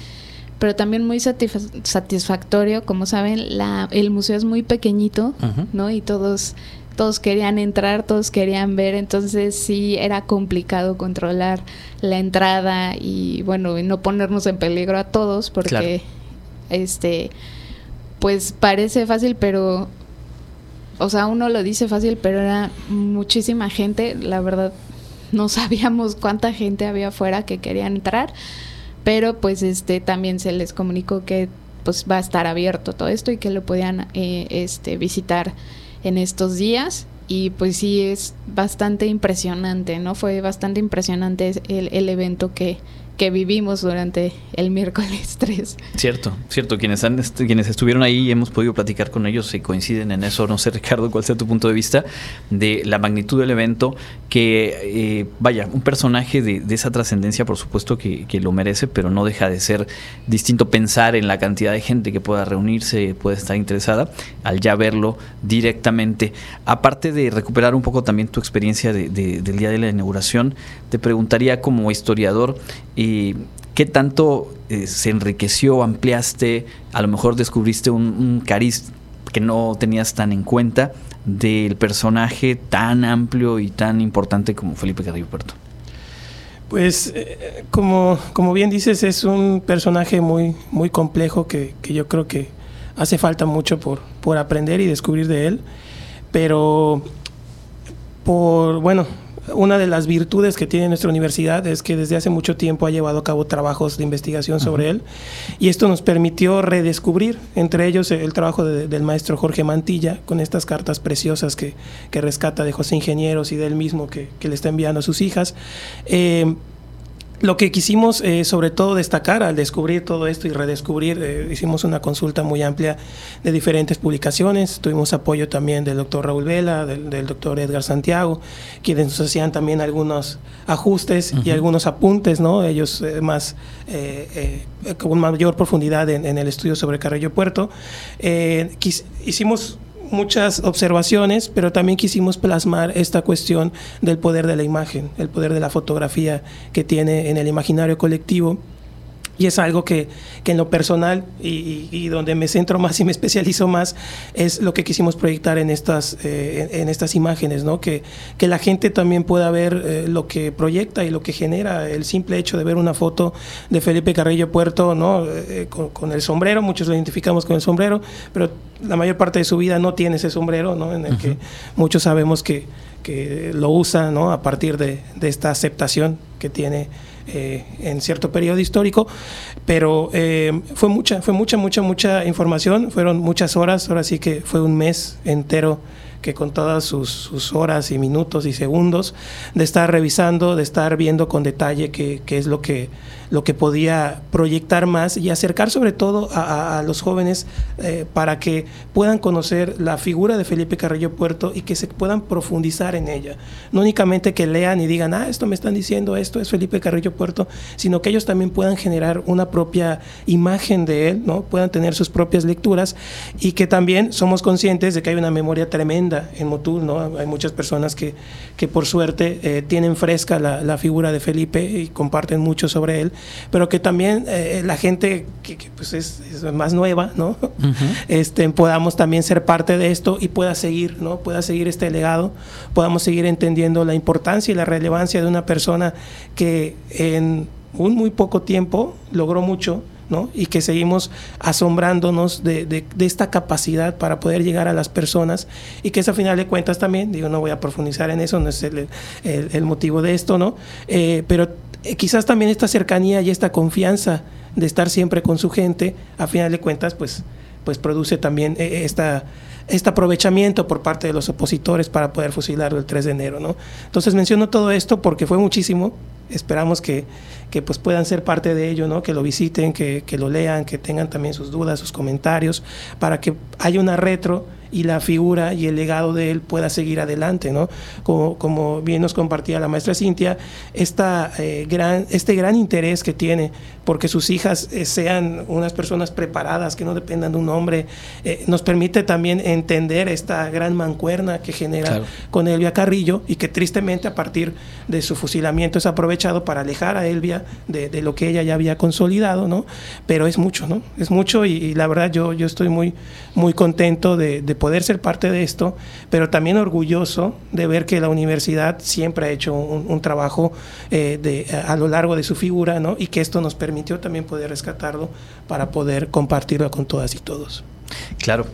Speaker 10: pero también muy satisfactorio. Como saben, la, el museo es muy pequeñito, ¿no? Y todos todos querían entrar, todos querían ver, entonces sí era complicado controlar la entrada y bueno, no ponernos en peligro a todos porque este pues parece fácil, pero o sea, uno lo dice fácil, pero era muchísima gente, la verdad no sabíamos cuánta gente había afuera que querían entrar, pero pues este también se les comunicó que pues va a estar abierto todo esto y que lo podían eh, este visitar en estos días y pues sí es bastante impresionante, ¿no? Fue bastante impresionante el, el evento que, que vivimos durante el miércoles [LAUGHS] 3.
Speaker 1: Cierto, cierto. Quienes, han, quienes estuvieron ahí y hemos podido platicar con ellos y coinciden en eso. No sé, [LAUGHS] Ricardo, cuál sea tu punto de vista de la magnitud del evento. Que, eh, vaya, un personaje de, esa trascendencia, por supuesto que, lo merece, pero no deja de ser distinto pensar en la cantidad de gente que pueda reunirse, puede estar interesada, al ya verlo directamente. Aparte de recuperar un poco también tu experiencia del día de la inauguración, te preguntaría como historiador, ¿Qué tanto eh, se enriqueció, ampliaste, a lo mejor descubriste un, cariz que no tenías tan en cuenta del personaje tan amplio y tan importante como Felipe Carrillo Puerto?
Speaker 11: Pues eh, como, como bien dices, es un personaje muy, muy complejo que, que, yo creo que hace falta mucho por, por aprender y descubrir de él. Pero por, bueno, una de las virtudes que tiene nuestra universidad es que desde hace mucho tiempo ha llevado a cabo trabajos de investigación sobre él y esto nos permitió redescubrir, entre ellos el trabajo del maestro Jorge Mantilla con estas cartas preciosas que, rescata de José Ingenieros y de él mismo que, le está enviando a sus hijas. Eh, lo que quisimos eh, sobre todo destacar al descubrir todo esto y redescubrir, eh, hicimos una consulta muy amplia de diferentes publicaciones, tuvimos apoyo también del doctor Raúl Vela, del, doctor Edgar Santiago, quienes nos hacían también algunos ajustes y algunos apuntes, ¿no? ellos eh, más con mayor profundidad en, en, el estudio sobre Carrillo Puerto. hicimos muchas observaciones, pero también quisimos plasmar esta cuestión del poder de la imagen, el poder de la fotografía que tiene en el imaginario colectivo y es algo que, en lo personal y, donde me centro más y me especializo más es lo que quisimos proyectar en estas, eh, en, estas imágenes, ¿no? Que, que la gente también pueda ver eh, lo que proyecta y lo que genera el simple hecho de ver una foto de Felipe Carrillo Puerto, ¿no? Eh, con, el sombrero, muchos lo identificamos con el sombrero, pero la mayor parte de su vida no tiene ese sombrero, ¿no? En el que muchos sabemos que, que lo usa, ¿no? A partir de, de esta aceptación que tiene eh, en cierto periodo histórico, pero eh, fue mucha, fue mucha, mucha, mucha información, fueron muchas horas, ahora sí que fue un mes entero que con todas sus, horas y minutos y segundos de estar revisando, de estar viendo con detalle qué, qué es lo que lo que podía proyectar más y acercar sobre todo a, los jóvenes eh, para que puedan conocer la figura de Felipe Carrillo Puerto y que se puedan profundizar en ella. No únicamente que lean y digan, ah, esto me están diciendo, esto es Felipe Carrillo Puerto, sino que ellos también puedan generar una propia imagen de él, ¿no? puedan tener sus propias lecturas y que también somos conscientes de que hay una memoria tremenda en Motul, ¿no? Hay muchas personas que, que por suerte eh, tienen fresca la, la figura de Felipe y comparten mucho sobre él pero que también eh, la gente que, pues es, más nueva, ¿no? este, podamos también ser parte de esto y pueda seguir, ¿no? Pueda seguir este legado, podamos seguir entendiendo la importancia y la relevancia de una persona que en un muy poco tiempo logró mucho, y que seguimos asombrándonos de, esta capacidad para poder llegar a las personas y que eso a final de cuentas también, digo, no voy a profundizar en eso, no es el, el, motivo de esto, ¿no? Eh, pero eh, quizás también esta cercanía y esta confianza de estar siempre con su gente, a final de cuentas, pues, pues produce también eh, esta, este aprovechamiento por parte de los opositores para poder fusilarlo el 3 de enero. ¿no? Entonces menciono todo esto porque fue muchísimo, esperamos que, que pues puedan ser parte de ello, ¿no? que lo visiten, que, que lo lean, que tengan también sus dudas, sus comentarios, para que haya una retro y la figura y el legado de él pueda seguir adelante, ¿no? Como, como bien nos compartía la maestra Cintia, esta, eh, gran, este gran interés que tiene porque sus hijas eh, sean unas personas preparadas, que no dependan de un hombre. Eh, nos permite también entender esta gran mancuerna que genera con Elvia Carrillo y que tristemente a partir de su fusilamiento es aprovechado para alejar a Elvia de, lo que ella ya había consolidado, ¿no? Pero es mucho, ¿no? Es mucho y, la verdad yo, yo estoy muy, muy contento de, poder ser parte de esto, pero también orgulloso de ver que la universidad siempre ha hecho un, trabajo eh, de, a lo largo de su figura, ¿no? Y que esto nos permitió también poder rescatarlo para poder compartirlo con todas y todos.
Speaker 1: Claro.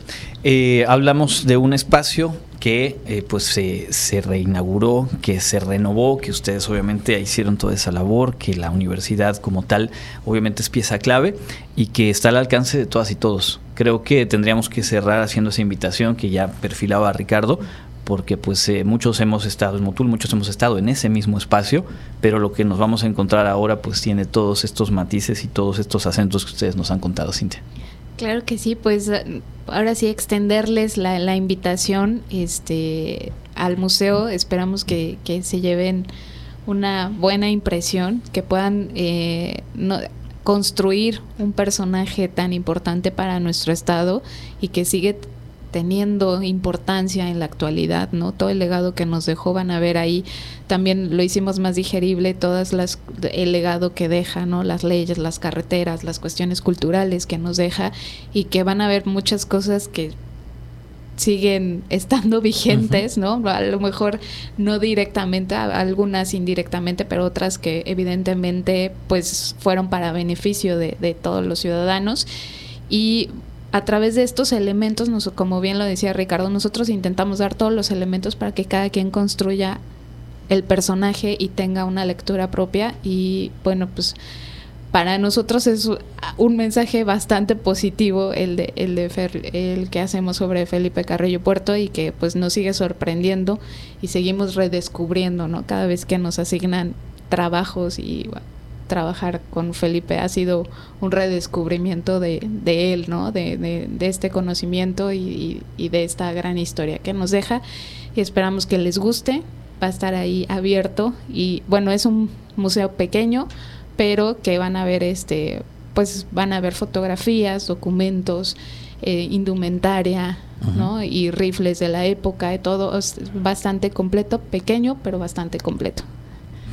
Speaker 1: Eh, hablamos de un espacio que eh, pues se, se, reinauguró, que se renovó, que ustedes obviamente hicieron toda esa labor, que la universidad como tal obviamente es pieza clave y que está al alcance de todas y todos. Creo que tendríamos que cerrar haciendo esa invitación que ya perfilaba Ricardo, porque pues eh, muchos hemos estado en Motul, muchos hemos estado en ese mismo espacio, pero lo que nos vamos a encontrar ahora pues tiene todos estos matices y todos estos acentos que ustedes nos han contado, Cintia.
Speaker 10: Claro que sí, pues eh, ahora sí extenderles la, invitación este, al museo. Esperamos que, se lleven una buena impresión, que puedan eh, construir un personaje tan importante para nuestro estado y que sigue teniendo importancia en la actualidad, ¿no? Todo el legado que nos dejó van a ver ahí. También lo hicimos más digerible, todas las el legado que deja, ¿no? Las leyes, las carreteras, las cuestiones culturales que nos deja y que van a ver muchas cosas que siguen [LAUGHS] estando vigentes, ¿no? A lo mejor no directamente, algunas indirectamente, pero otras que evidentemente pues fueron para beneficio de, de todos los ciudadanos. Y a través de estos elementos, como bien lo decía Ricardo, nosotros intentamos dar todos los elementos para que cada quien construya el personaje y tenga una lectura propia y bueno, pues para nosotros es un mensaje bastante positivo el de el de el que hacemos sobre Felipe Carrillo Puerto y que pues nos sigue sorprendiendo y seguimos redescubriendo, ¿no? Cada vez que nos asignan trabajos y trabajar con Felipe ha sido un redescubrimiento de, de él, ¿no? De, de, este conocimiento y, y, de esta gran historia que nos deja. Y esperamos que les guste. Va a estar ahí abierto. Y bueno, es un museo pequeño, pero que van a ver este, pues van a ver fotografías, documentos, eh, indumentaria, ¿no? Y rifles de la época, y todo es bastante completo, pequeño, pero bastante completo.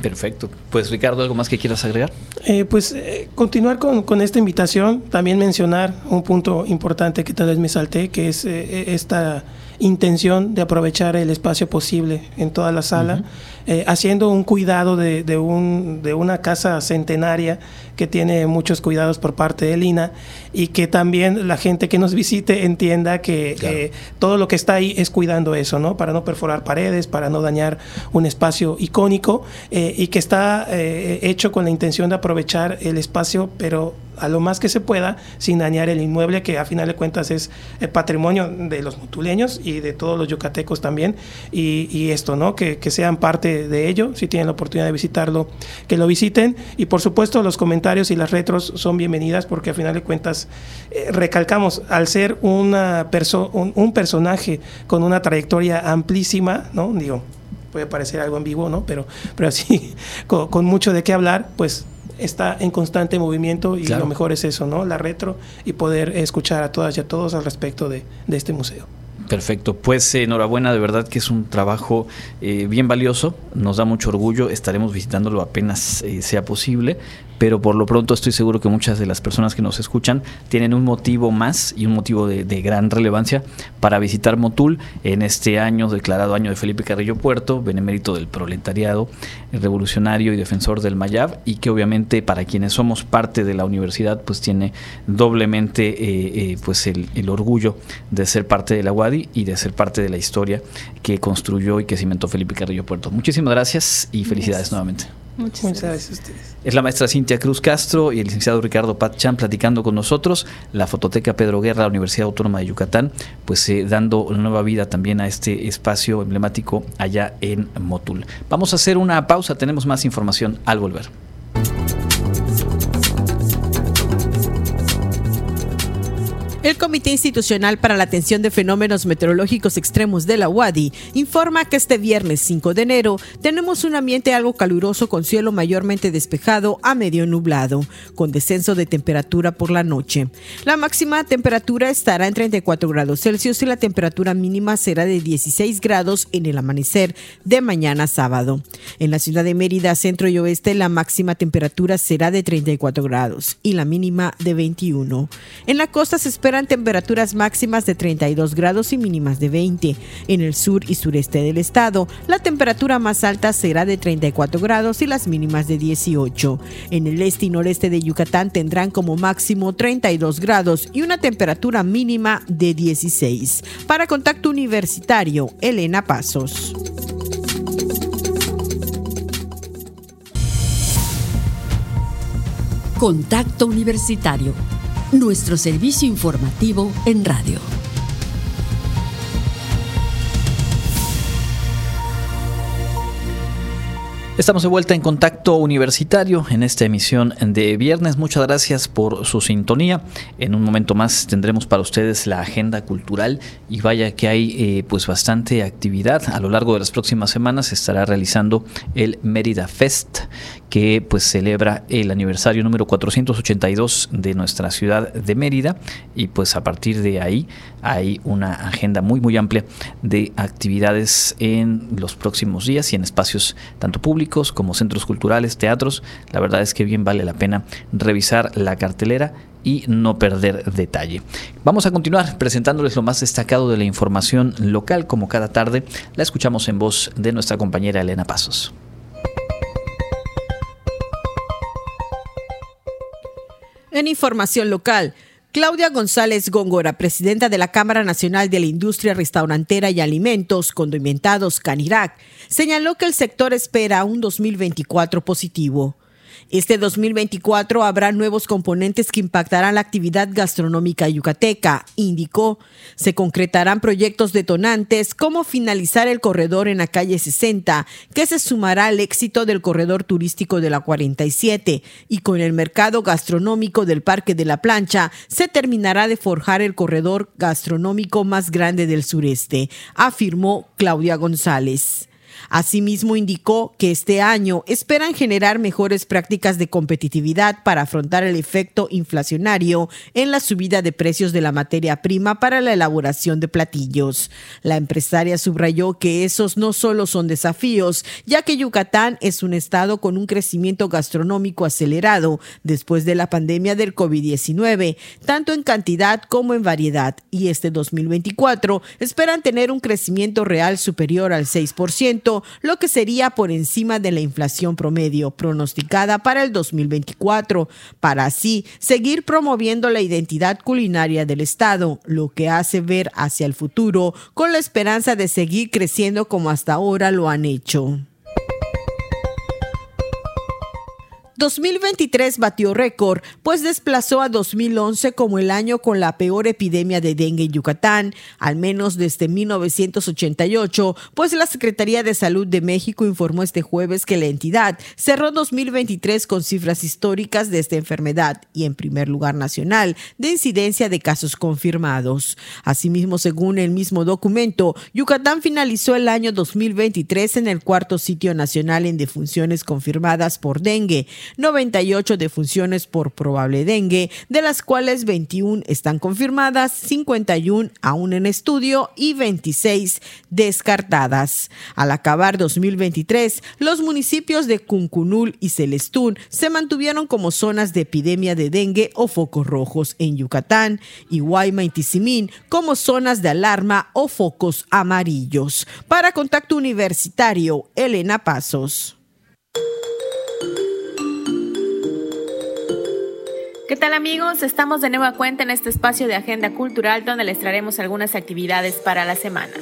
Speaker 1: Perfecto. Pues Ricardo, ¿algo más que quieras agregar?
Speaker 11: Eh, pues eh, continuar con, con, esta invitación, también mencionar un punto importante que tal vez me salté, que es eh, esta intención de aprovechar el espacio posible en toda la sala, eh, haciendo un cuidado de, de, un, de una casa centenaria que tiene muchos cuidados por parte de Lina y que también la gente que nos visite entienda que eh, todo lo que está ahí es cuidando eso, ¿no? Para no perforar paredes, para no dañar un espacio icónico eh, y que está hecho con la intención de aprovechar el espacio, pero a lo más que se pueda sin dañar el inmueble que a final de cuentas es el patrimonio de los mutuleños y de todos los yucatecos también y, esto, ¿no? Que, sean parte de ello, si tienen la oportunidad de visitarlo, que lo visiten y por supuesto los comentarios y las retros son bienvenidas porque a final de cuentas eh, recalcamos, al ser una un, un personaje con una trayectoria amplísima, ¿no? Digo, puede parecer algo en vivo, ¿no? Pero, pero así, [LAUGHS] con, con, mucho de qué hablar, pues está en constante movimiento y lo mejor es eso, ¿no? La retro y poder escuchar a todas y a todos al respecto de, de este museo.
Speaker 1: Perfecto, pues enhorabuena, de verdad que es un trabajo eh, bien valioso, nos da mucho orgullo, estaremos visitándolo apenas eh, sea posible, pero por lo pronto estoy seguro que muchas de las personas que nos escuchan tienen un motivo más y un motivo de, gran relevancia para visitar Motul en este año declarado año de Felipe Carrillo Puerto, benemérito del proletariado, revolucionario y defensor del Mayab y que obviamente para quienes somos parte de la universidad pues tiene doblemente eh, eh, pues el, orgullo de ser parte de la Y de ser parte de la historia que construyó y que cimentó Felipe Carrillo Puerto. Muchísimas gracias y felicidades nuevamente.
Speaker 11: Muchas, gracias. a ustedes.
Speaker 1: Es la maestra Cintia Cruz Castro y el licenciado Ricardo Patchan platicando con nosotros, la Fototeca Pedro Guerra, la Universidad Autónoma de Yucatán, pues eh, dando nueva vida también a este espacio emblemático allá en Motul. Vamos a hacer una pausa, tenemos más información al volver.
Speaker 12: El Comité Institucional para la Atención de Fenómenos Meteorológicos Extremos de la UADI informa que este viernes 5 de enero tenemos un ambiente algo caluroso con cielo mayormente despejado a medio nublado, con descenso de temperatura por la noche. La máxima temperatura estará en 34 grados Celsius y la temperatura mínima será de 16 grados en el amanecer de mañana sábado. En la ciudad de Mérida, centro y oeste, la máxima temperatura será de 34 grados y la mínima de 21. En la costa se espera temperaturas máximas de 32 grados y mínimas de 20. En el sur y sureste del estado, la temperatura más alta será de 34 grados y las mínimas de 18. En el este y noreste de Yucatán tendrán como máximo 32 grados y una temperatura mínima de 16. Para Contacto Universitario, Elena Pasos.
Speaker 2: Contacto Universitario nuestro servicio informativo en radio.
Speaker 1: Estamos de vuelta en contacto universitario en esta emisión de viernes. Muchas gracias por su sintonía. En un momento más tendremos para ustedes la agenda cultural y vaya que hay eh, pues bastante actividad. A lo largo de las próximas semanas se estará realizando el Mérida Fest que pues celebra el aniversario número 482 de nuestra ciudad de Mérida y pues a partir de ahí hay una agenda muy muy amplia de actividades en los próximos días y en espacios tanto públicos como centros culturales, teatros. La verdad es que bien vale la pena revisar la cartelera y no perder detalle. Vamos a continuar presentándoles lo más destacado de la información local como cada tarde. La escuchamos en voz de nuestra compañera Elena Pasos.
Speaker 12: En información local, Claudia González Góngora, presidenta de la Cámara Nacional de la Industria Restaurantera y Alimentos Condimentados Canirac, señaló que el sector espera un 2024 positivo. Este 2024 habrá nuevos componentes que impactarán la actividad gastronómica yucateca, indicó. Se concretarán proyectos detonantes como finalizar el corredor en la calle 60, que se sumará al éxito del corredor turístico de la 47, y con el mercado gastronómico del Parque de la Plancha se terminará de forjar el corredor gastronómico más grande del sureste, afirmó Claudia González. Asimismo, indicó que este año esperan generar mejores prácticas de competitividad para afrontar el efecto inflacionario en la subida de precios de la materia prima para la elaboración de platillos. La empresaria subrayó que esos no solo son desafíos, ya que Yucatán es un estado con un crecimiento gastronómico acelerado después de la pandemia del COVID-19, tanto en cantidad como en variedad, y este 2024 esperan tener un crecimiento real superior al 6%, lo que sería por encima de la inflación promedio pronosticada para el 2024, para así seguir promoviendo la identidad culinaria del Estado, lo que hace ver hacia el futuro con la esperanza de seguir creciendo como hasta ahora lo han hecho. 2023 batió récord, pues desplazó a 2011 como el año con la peor epidemia de dengue en Yucatán, al menos desde 1988, pues la Secretaría de Salud de México informó este jueves que la entidad cerró 2023 con cifras históricas de esta enfermedad y en primer lugar nacional de incidencia de casos confirmados. Asimismo, según el mismo documento, Yucatán finalizó el año 2023 en el cuarto sitio nacional en defunciones confirmadas por dengue, 98 defunciones por probable dengue, de las cuales 21 están confirmadas, 51 aún en estudio y 26 descartadas. Al acabar 2023, los municipios de Cuncunul y Celestún se mantuvieron como zonas de epidemia de dengue o focos rojos en Yucatán y Guayma y Tizimín como zonas de alarma o focos amarillos. Para Contacto Universitario, Elena Pasos.
Speaker 13: ¿Qué tal amigos? Estamos de nueva cuenta en este espacio de agenda cultural donde les traeremos algunas actividades para la semana.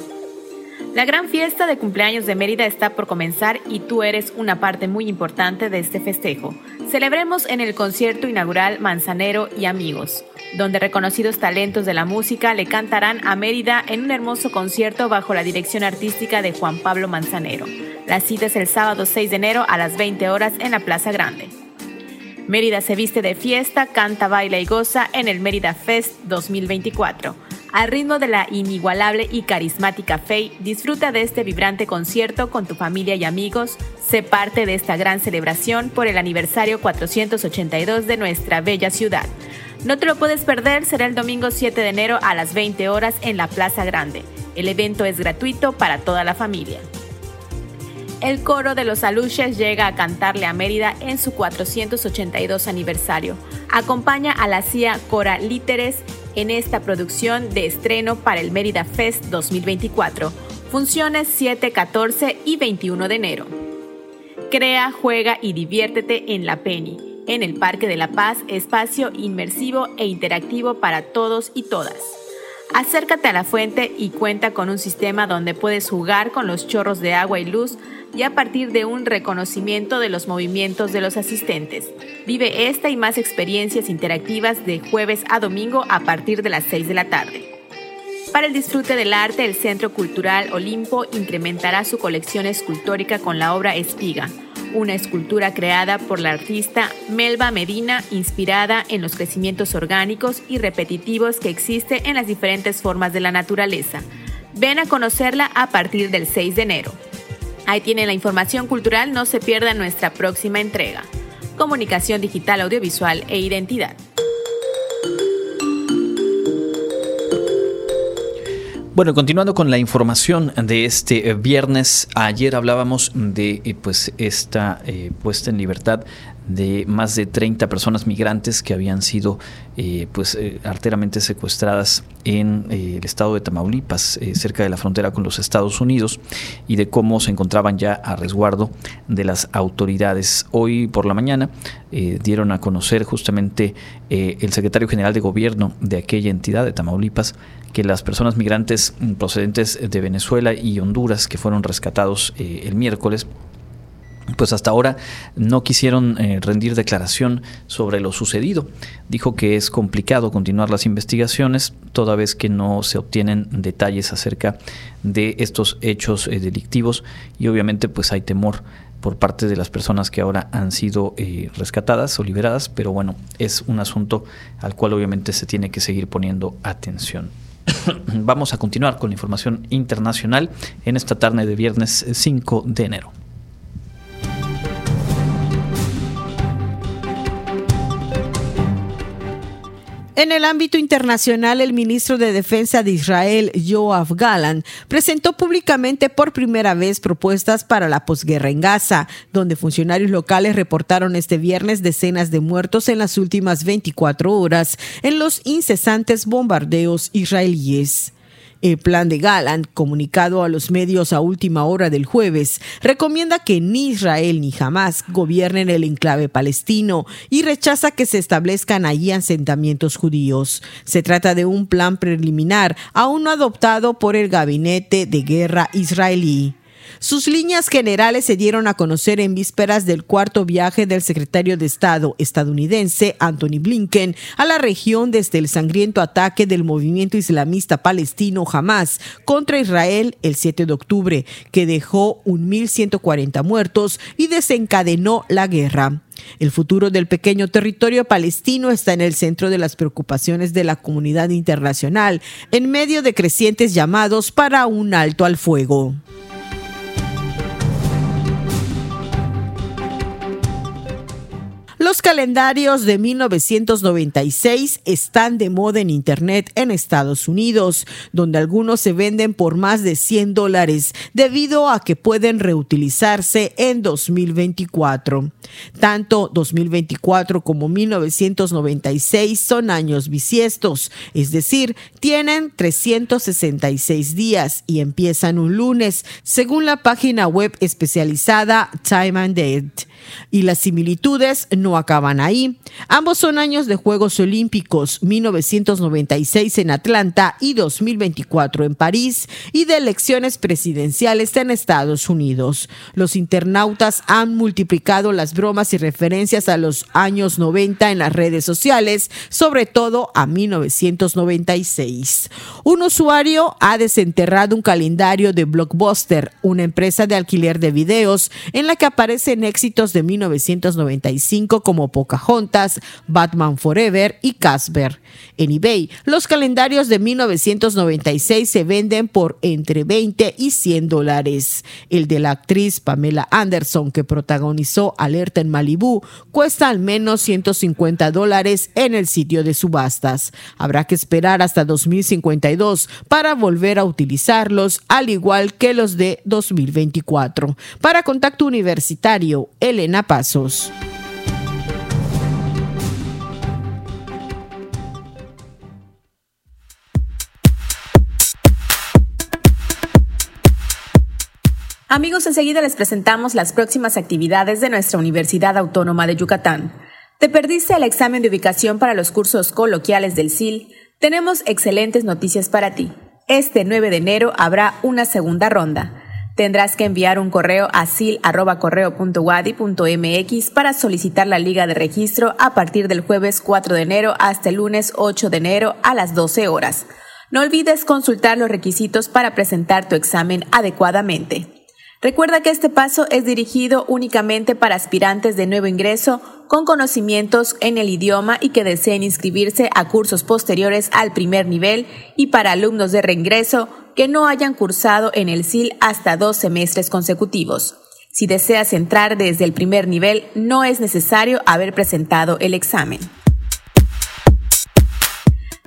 Speaker 13: La gran fiesta de cumpleaños de Mérida está por comenzar y tú eres una parte muy importante de este festejo. Celebremos en el concierto inaugural Manzanero y Amigos, donde reconocidos talentos de la música le cantarán a Mérida en un hermoso concierto bajo la dirección artística de Juan Pablo Manzanero. La cita es el sábado 6 de enero a las 20 horas en la Plaza Grande. Mérida se viste de fiesta, canta, baila y goza en el Mérida Fest 2024. Al ritmo de la inigualable y carismática Faye, disfruta de este vibrante concierto con tu familia y amigos. Sé parte de esta gran celebración por el aniversario 482 de nuestra bella ciudad. No te lo puedes perder, será el domingo 7 de enero a las 20 horas en la Plaza Grande. El evento es gratuito para toda la familia el coro de los Aluches llega a cantarle a Mérida en su 482 aniversario. Acompaña a la CIA Cora Líteres en esta producción de estreno para el Mérida Fest 2024. Funciones 7, 14 y 21 de enero. Crea, juega y diviértete en La Penny, en el Parque de la Paz, espacio inmersivo e interactivo para todos y todas. Acércate a la fuente y cuenta con un sistema donde puedes jugar con los chorros de agua y luz y a partir de un reconocimiento de los movimientos de los asistentes. Vive esta y más experiencias interactivas de jueves a domingo a partir de las 6 de la tarde. Para el disfrute del arte, el Centro Cultural Olimpo incrementará su colección escultórica con la obra Espiga, una escultura creada por la artista Melba Medina inspirada en los crecimientos orgánicos y repetitivos que existe en las diferentes formas de la naturaleza. Ven a conocerla a partir del 6 de enero. Ahí tienen la información cultural, no se pierda nuestra próxima entrega. Comunicación digital, audiovisual e identidad.
Speaker 1: Bueno, continuando con la información de este eh, viernes, ayer hablábamos de eh, pues esta eh, puesta en libertad de más de 30 personas migrantes que habían sido eh, pues eh, arteramente secuestradas en eh, el estado de Tamaulipas, cerca de la frontera con los Estados Unidos, y de cómo se encontraban ya a resguardo de las autoridades. Hoy por la mañana dieron a conocer justamente el secretario general de gobierno de aquella entidad de Tamaulipas que las personas migrantes procedentes de Venezuela y Honduras que fueron rescatados el miércoles pues hasta ahora no quisieron eh, rendir declaración sobre lo sucedido. Dijo que es complicado continuar las investigaciones toda vez que no se obtienen detalles acerca de estos hechos eh, delictivos y obviamente pues hay temor por parte de las personas que ahora han sido eh, rescatadas o liberadas, pero bueno, es un asunto al cual obviamente se tiene que seguir poniendo atención. [COUGHS] Vamos a continuar con la información internacional en esta tarde de viernes 5 de enero.
Speaker 12: En el ámbito internacional, el ministro de Defensa de Israel, Yoav Galan, presentó públicamente por primera vez propuestas para la posguerra en Gaza, donde funcionarios locales reportaron este viernes decenas de muertos en las últimas 24 horas en los incesantes bombardeos israelíes. El plan de Gallant, comunicado a los medios a última hora del jueves, recomienda que ni Israel ni Hamas gobiernen el enclave palestino y rechaza que se establezcan allí asentamientos judíos. Se trata de un plan preliminar aún no adoptado por el gabinete de guerra israelí. Sus líneas generales se dieron a conocer en vísperas del cuarto viaje del secretario de Estado estadounidense Anthony Blinken a la región desde el sangriento ataque del movimiento islamista palestino Hamas contra Israel el 7 de octubre, que dejó 1.140 muertos y desencadenó la guerra. El futuro del pequeño territorio palestino está en el centro de las preocupaciones de la comunidad internacional, en medio de crecientes llamados para un alto al fuego. Los calendarios de 1996 están de moda en Internet en Estados Unidos, donde algunos se venden por más de 100 dólares debido a que pueden reutilizarse en 2024. Tanto 2024 como 1996 son años bisiestos, es decir, tienen 366 días y empiezan un lunes, según la página web especializada Time and Date. Y las similitudes no acaban ahí. Ambos son años de Juegos Olímpicos, 1996 en Atlanta y 2024 en París, y de elecciones presidenciales en Estados Unidos. Los internautas han multiplicado las bromas y referencias a los años 90 en las redes sociales, sobre todo a 1996. Un usuario ha desenterrado un calendario de Blockbuster, una empresa de alquiler de videos, en la que aparecen éxitos de 1995 como Pocahontas, Batman Forever y Casper. En eBay, los calendarios de 1996 se venden por entre 20 y 100 dólares. El de la actriz Pamela Anderson, que protagonizó Alerta en Malibú, cuesta al menos 150 dólares en el sitio de subastas. Habrá que esperar hasta 2052 para volver a utilizarlos, al igual que los de 2024. Para Contacto Universitario, Elena Pasos.
Speaker 13: Amigos, enseguida les presentamos las próximas actividades de nuestra Universidad Autónoma de Yucatán. ¿Te perdiste el examen de ubicación para los cursos coloquiales del SIL? Tenemos excelentes noticias para ti. Este 9 de enero habrá una segunda ronda. Tendrás que enviar un correo a sil.correo.wadi.mx para solicitar la liga de registro a partir del jueves 4 de enero hasta el lunes 8 de enero a las 12 horas. No olvides consultar los requisitos para presentar tu examen adecuadamente. Recuerda que este paso es dirigido únicamente para aspirantes de nuevo ingreso con conocimientos en el idioma y que deseen inscribirse a cursos posteriores al primer nivel y para alumnos de reingreso que no hayan cursado en el SIL hasta dos semestres consecutivos. Si deseas entrar desde el primer nivel, no es necesario haber presentado el examen.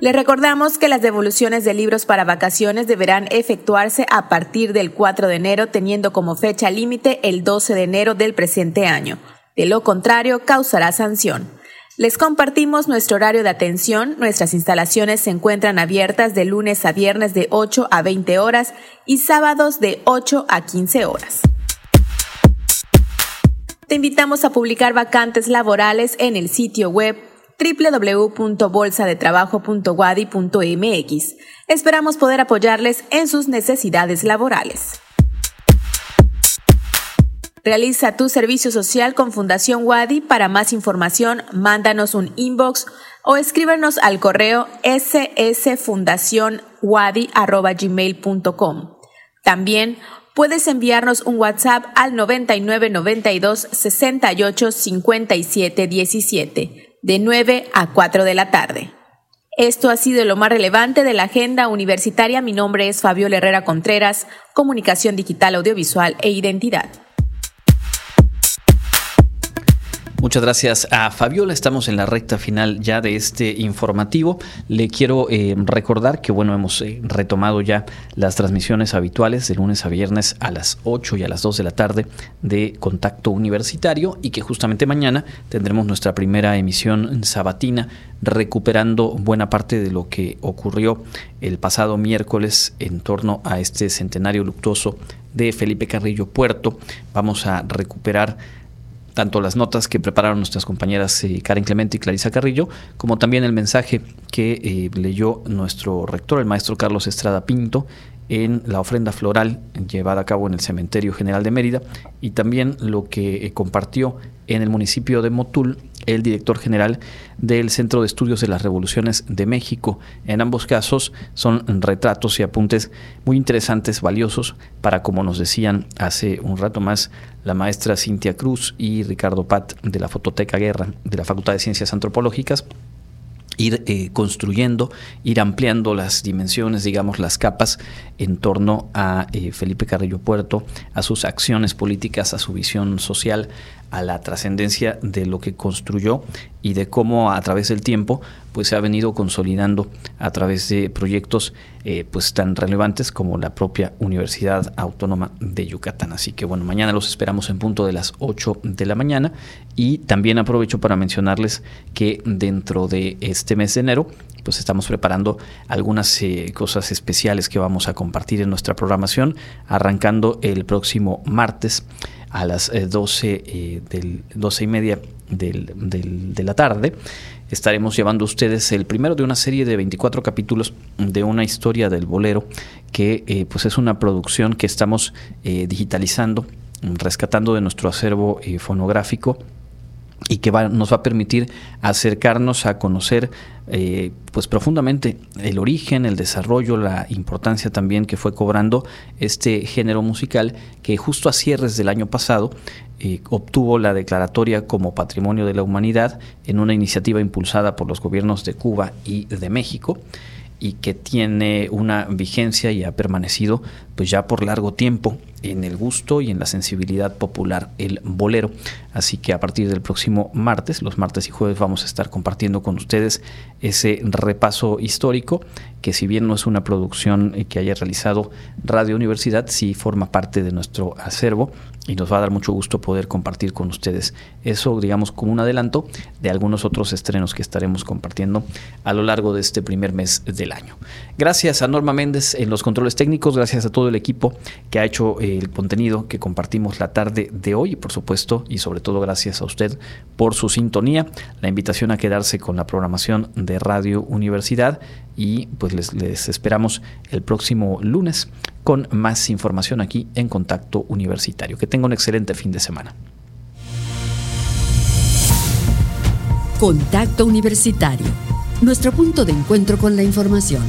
Speaker 13: Les recordamos que las devoluciones de libros para vacaciones deberán efectuarse a partir del 4 de enero, teniendo como fecha límite el 12 de enero del presente año. De lo contrario, causará sanción. Les compartimos nuestro horario de atención. Nuestras instalaciones se encuentran abiertas de lunes a viernes de 8 a 20 horas y sábados de 8 a 15 horas. Te invitamos a publicar vacantes laborales en el sitio web www.bolsadetrabajo.wadi.mx. Esperamos poder apoyarles en sus necesidades laborales. Realiza tu servicio social con Fundación Wadi. Para más información, mándanos un inbox o escríbenos al correo ssfundacionwadi.gmail.com. También puedes enviarnos un WhatsApp al 9992 68 57 17 de 9 a 4 de la tarde. Esto ha sido lo más relevante de la agenda universitaria. Mi nombre es Fabiola Herrera Contreras, Comunicación Digital, Audiovisual e Identidad.
Speaker 1: Muchas gracias a Fabiola. Estamos en la recta final ya de este informativo. Le quiero eh, recordar que bueno, hemos eh, retomado ya las transmisiones habituales de lunes a viernes a las 8 y a las 2 de la tarde de Contacto Universitario y que justamente mañana tendremos nuestra primera emisión sabatina recuperando buena parte de lo que ocurrió el pasado miércoles en torno a este centenario luctuoso de Felipe Carrillo Puerto. Vamos a recuperar tanto las notas que prepararon nuestras compañeras eh, Karen Clemente y Clarisa Carrillo, como también el mensaje que eh, leyó nuestro rector, el maestro Carlos Estrada Pinto, en la ofrenda floral llevada a cabo en el Cementerio General de Mérida y también lo que eh, compartió en el municipio de Motul el director general del Centro de Estudios de las Revoluciones de México. En ambos casos son retratos y apuntes muy interesantes, valiosos, para, como nos decían hace un rato más, la maestra Cintia Cruz y Ricardo Pat de la Fototeca Guerra de la Facultad de Ciencias Antropológicas ir eh, construyendo, ir ampliando las dimensiones, digamos, las capas en torno a eh, Felipe Carrillo Puerto, a sus acciones políticas, a su visión social, a la trascendencia de lo que construyó y de cómo a través del tiempo pues se ha venido consolidando a través de proyectos eh, pues tan relevantes como la propia Universidad Autónoma de Yucatán. Así que bueno, mañana los esperamos en punto de las 8 de la mañana y también aprovecho para mencionarles que dentro de este mes de enero pues estamos preparando algunas eh, cosas especiales que vamos a compartir en nuestra programación arrancando el próximo martes a las 12, eh, del, 12 y media del, de la tarde. Estaremos llevando a ustedes el primero de una serie de 24 capítulos de una historia del bolero que eh, pues es una producción que estamos digitalizando, rescatando de nuestro acervo fonográfico y que nos va a permitir acercarnos a conocer eh, pues profundamente el origen, el desarrollo, la importancia también que fue cobrando este género musical que justo a cierres del año pasado eh, obtuvo la declaratoria como Patrimonio de la Humanidad en una iniciativa impulsada por los gobiernos de Cuba y de México y que tiene una vigencia y ha permanecido pues ya por largo tiempo en el gusto y en la sensibilidad popular el bolero. Así que a partir del próximo martes, los martes y jueves vamos a estar compartiendo con ustedes ese repaso histórico que si bien no es una producción que haya realizado Radio Universidad, sí forma parte de nuestro acervo y nos va a dar mucho gusto poder compartir con ustedes eso, digamos, como un adelanto de algunos otros estrenos que estaremos compartiendo a lo largo de este primer mes del año. Gracias a Norma Méndez en los controles técnicos, gracias a todo el equipo que ha hecho eh, el contenido que compartimos la tarde de hoy por supuesto y sobre todo gracias a usted por su sintonía, la invitación a quedarse con la programación de Radio Universidad y pues les, les esperamos el próximo lunes con más información aquí en Contacto Universitario. Que tenga un excelente fin de semana.
Speaker 2: Contacto Universitario, nuestro punto de encuentro con la información.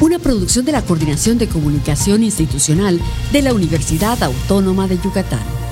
Speaker 2: Una producción de la Coordinación de Comunicación Institucional de la Universidad Autónoma de Yucatán.